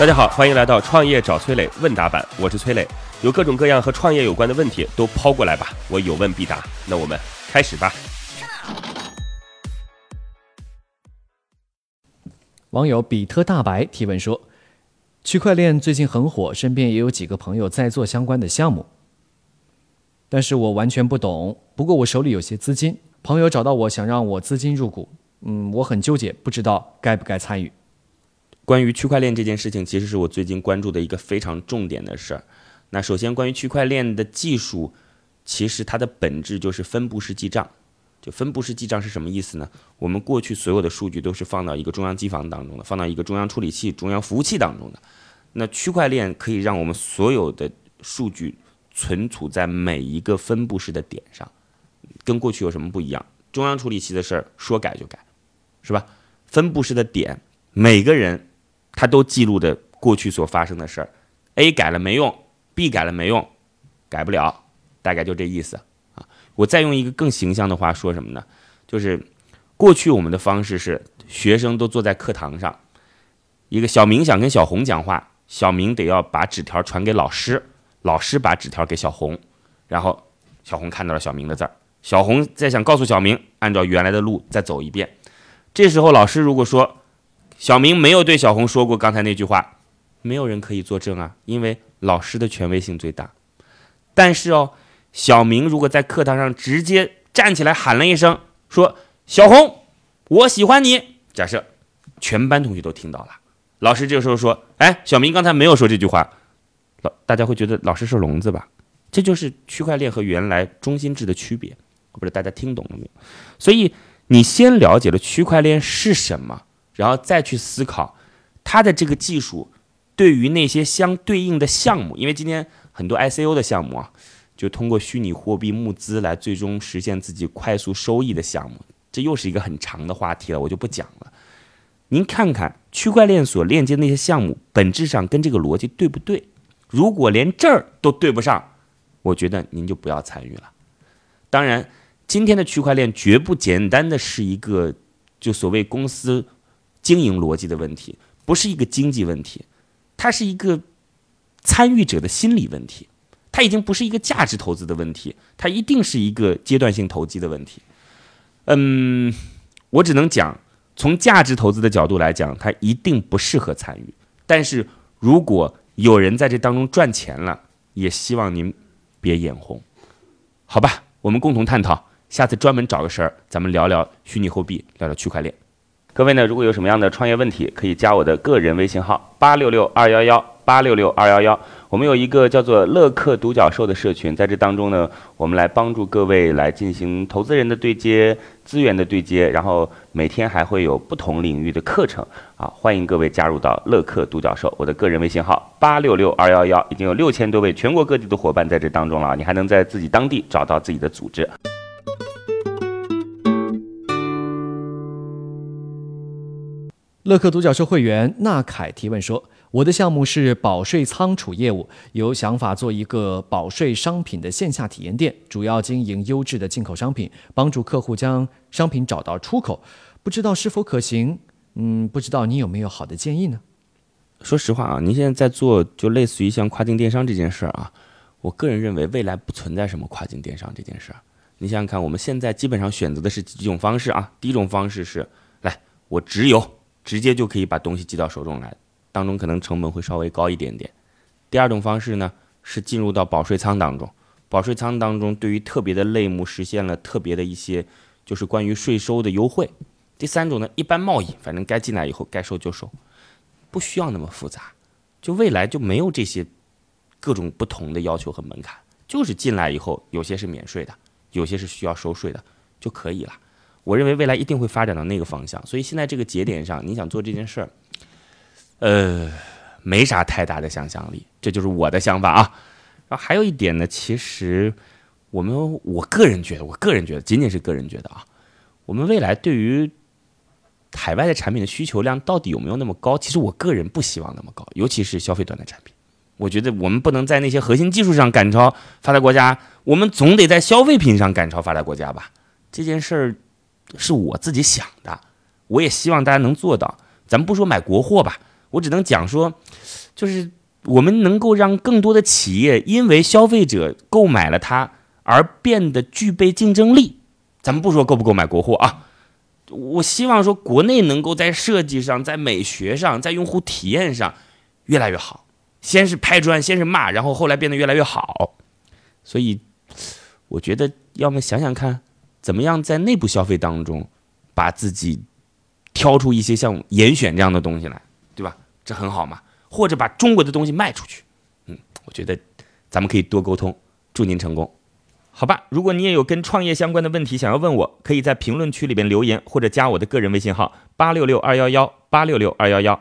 大家好，欢迎来到创业找崔磊问答版，我是崔磊，有各种各样和创业有关的问题都抛过来吧，我有问必答。那我们开始吧。网友比特大白提问说：“区块链最近很火，身边也有几个朋友在做相关的项目，但是我完全不懂。不过我手里有些资金，朋友找到我想让我资金入股，嗯，我很纠结，不知道该不该参与。”关于区块链这件事情，其实是我最近关注的一个非常重点的事儿。那首先，关于区块链的技术，其实它的本质就是分布式记账。就分布式记账是什么意思呢？我们过去所有的数据都是放到一个中央机房当中的，放到一个中央处理器、中央服务器当中的。那区块链可以让我们所有的数据存储在每一个分布式的点上，跟过去有什么不一样？中央处理器的事儿说改就改，是吧？分布式的点，每个人。它都记录着过去所发生的事儿，A 改了没用，B 改了没用，改不了，大概就这意思啊。我再用一个更形象的话说什么呢？就是过去我们的方式是，学生都坐在课堂上，一个小明想跟小红讲话，小明得要把纸条传给老师，老师把纸条给小红，然后小红看到了小明的字儿，小红再想告诉小明，按照原来的路再走一遍，这时候老师如果说。小明没有对小红说过刚才那句话，没有人可以作证啊，因为老师的权威性最大。但是哦，小明如果在课堂上直接站起来喊了一声，说“小红，我喜欢你”，假设全班同学都听到了，老师这个时候说：“哎，小明刚才没有说这句话。”老大家会觉得老师是聋子吧？这就是区块链和原来中心制的区别，不知道大家听懂了没有？所以你先了解了区块链是什么。然后再去思考，它的这个技术对于那些相对应的项目，因为今天很多 ICO 的项目啊，就通过虚拟货币募资来最终实现自己快速收益的项目，这又是一个很长的话题了，我就不讲了。您看看区块链所链接那些项目，本质上跟这个逻辑对不对？如果连这儿都对不上，我觉得您就不要参与了。当然，今天的区块链绝不简单的是一个就所谓公司。经营逻辑的问题不是一个经济问题，它是一个参与者的心理问题。它已经不是一个价值投资的问题，它一定是一个阶段性投机的问题。嗯，我只能讲，从价值投资的角度来讲，它一定不适合参与。但是如果有人在这当中赚钱了，也希望您别眼红，好吧？我们共同探讨，下次专门找个事儿，咱们聊聊虚拟货币，聊聊区块链。各位呢，如果有什么样的创业问题，可以加我的个人微信号八六六二幺幺八六六二幺幺。我们有一个叫做乐客独角兽的社群，在这当中呢，我们来帮助各位来进行投资人的对接、资源的对接，然后每天还会有不同领域的课程啊，欢迎各位加入到乐客独角兽。我的个人微信号八六六二幺幺，已经有六千多位全国各地的伙伴在这当中了，你还能在自己当地找到自己的组织。乐客独角兽会员纳凯提问说：“我的项目是保税仓储业务，有想法做一个保税商品的线下体验店，主要经营优质的进口商品，帮助客户将商品找到出口，不知道是否可行？嗯，不知道你有没有好的建议呢？”说实话啊，您现在在做就类似于像跨境电商这件事儿啊，我个人认为未来不存在什么跨境电商这件事儿。你想想看，我们现在基本上选择的是几种方式啊？第一种方式是，来，我直邮。直接就可以把东西寄到手中来，当中可能成本会稍微高一点点。第二种方式呢，是进入到保税仓当中，保税仓当中对于特别的类目实现了特别的一些，就是关于税收的优惠。第三种呢，一般贸易，反正该进来以后该收就收，不需要那么复杂，就未来就没有这些各种不同的要求和门槛，就是进来以后有些是免税的，有些是需要收税的就可以了。我认为未来一定会发展到那个方向，所以现在这个节点上，你想做这件事儿，呃，没啥太大的想象力，这就是我的想法啊。然后还有一点呢，其实我们我个人觉得，我个人觉得，仅仅是个人觉得啊，我们未来对于海外的产品的需求量到底有没有那么高？其实我个人不希望那么高，尤其是消费端的产品。我觉得我们不能在那些核心技术上赶超发达国家，我们总得在消费品上赶超发达国家吧？这件事儿。是我自己想的，我也希望大家能做到。咱们不说买国货吧，我只能讲说，就是我们能够让更多的企业因为消费者购买了它而变得具备竞争力。咱们不说购不购买国货啊，我希望说国内能够在设计上、在美学上、在用户体验上越来越好。先是拍砖，先是骂，然后后来变得越来越好。所以，我觉得要么想想看，怎么样在内部消费当中，把自己挑出一些像严选这样的东西来，对吧？这很好嘛。或者把中国的东西卖出去。嗯，我觉得咱们可以多沟通。祝您成功。好吧，如果你也有跟创业相关的问题想要问我，可以在评论区里边留言，或者加我的个人微信号八六六二幺幺八六六二幺幺。